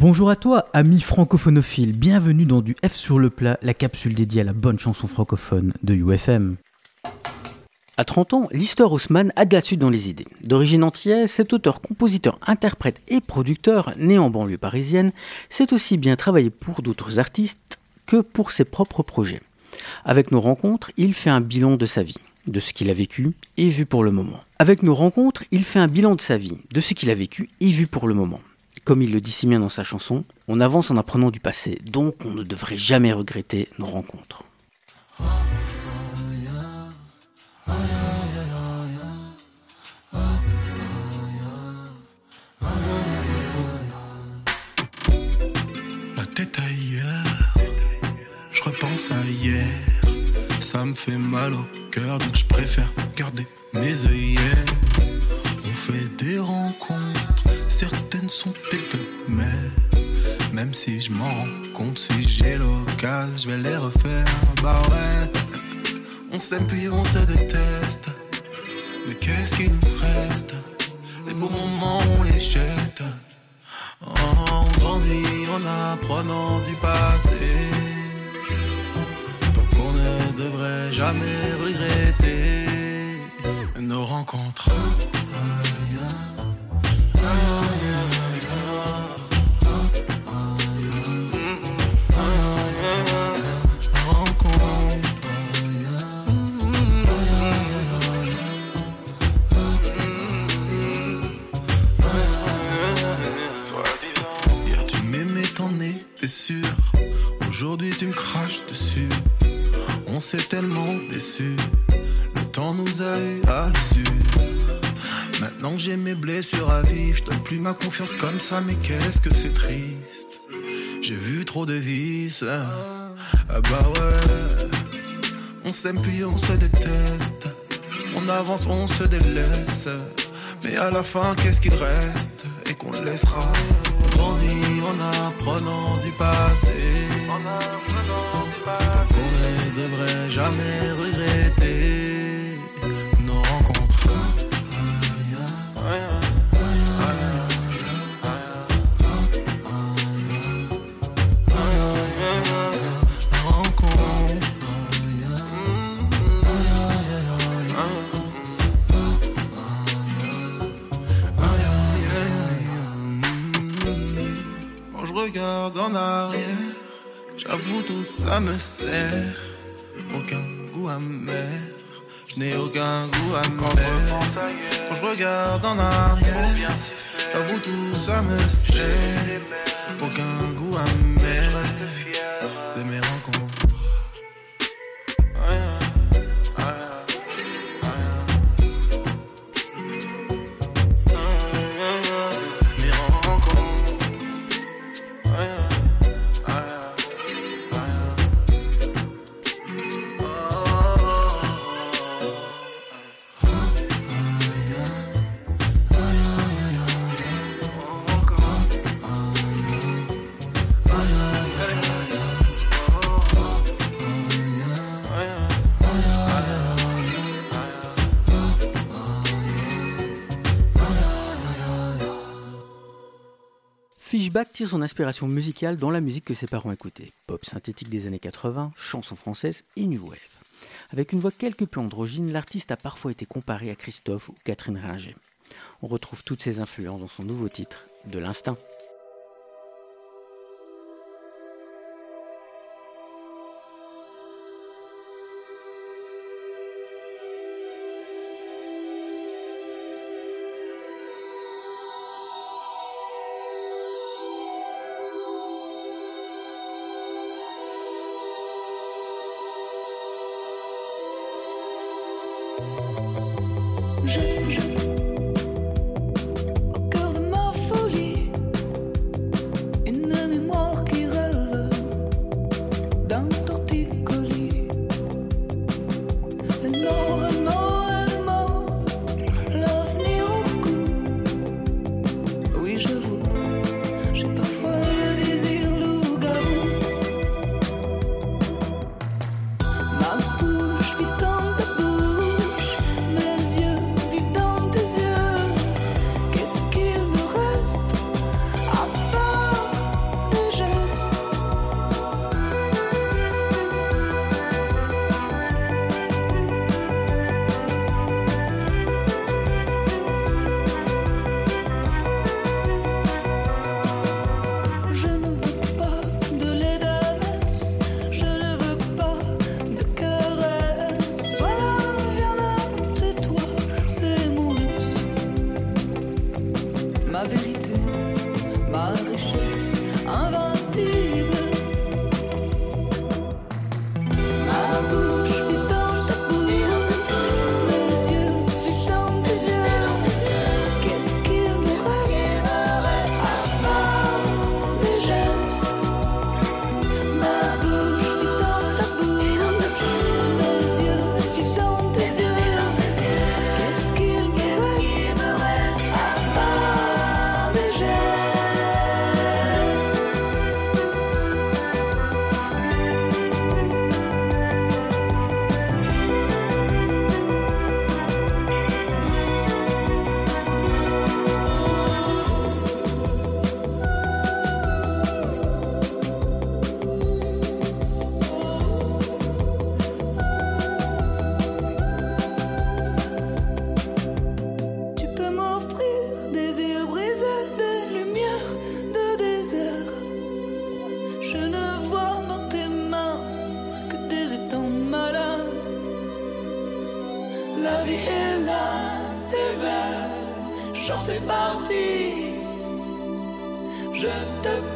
Bonjour à toi, ami francophonophile, bienvenue dans du F sur le plat, la capsule dédiée à la bonne chanson francophone de UFM. À 30 ans, l'histoire Haussmann a de la suite dans les idées. D'origine antillaise, cet auteur, compositeur, interprète et producteur, né en banlieue parisienne, sait aussi bien travailler pour d'autres artistes que pour ses propres projets. Avec nos rencontres, il fait un bilan de sa vie, de ce qu'il a vécu et vu pour le moment. Avec nos rencontres, il fait un bilan de sa vie, de ce qu'il a vécu et vu pour le moment. Comme il le dit si bien dans sa chanson, on avance en apprenant du passé, donc on ne devrait jamais regretter nos rencontres. La tête ailleurs, je repense à hier. Ça me fait mal au cœur, donc je préfère garder mes œillères. On fait des rencontres, certaines sont éphémères. Même si je m'en rends compte, si j'ai l'occasion, je vais les refaire. Bah ouais, on s'aime puis on se déteste. Mais qu'est-ce qui nous reste? Les beaux moments, on les jette. On grandit en apprenant du passé. Donc on ne devrait jamais regretter nos rencontres. S'est tellement déçus. Le temps nous a eu à l'usure. Maintenant que j'ai mes blessures à vivre, je donne plus ma confiance comme ça, mais qu'est-ce que c'est triste. J'ai vu trop de vices. hein. Ah bah ouais. On s'aime puis on se déteste. On avance, on se délaisse. Mais à la fin, qu'est-ce qu'il reste? Et qu'on laissera grandir en apprenant du passé. Donc on ne devrait jamais regretter nos. Rencontres. Quand je regarde en arrière, j'avoue tout ça me sert. Aucun goût amer, je n'ai aucun goût amer. Quand je regarde en arrière, j'avoue tout ça me sert. Aucun goût amer. De mes Fishback tire son inspiration musicale dans la musique que ses parents écoutaient. Pop synthétique des années 80, chansons françaises et new wave. Avec une voix quelque peu androgyne, l'artiste a parfois été comparé à Christophe ou Catherine Ringer. On retrouve toutes ces influences dans son nouveau titre, De l'instinct. ma vérité, ma richesse, un fais partie. Je te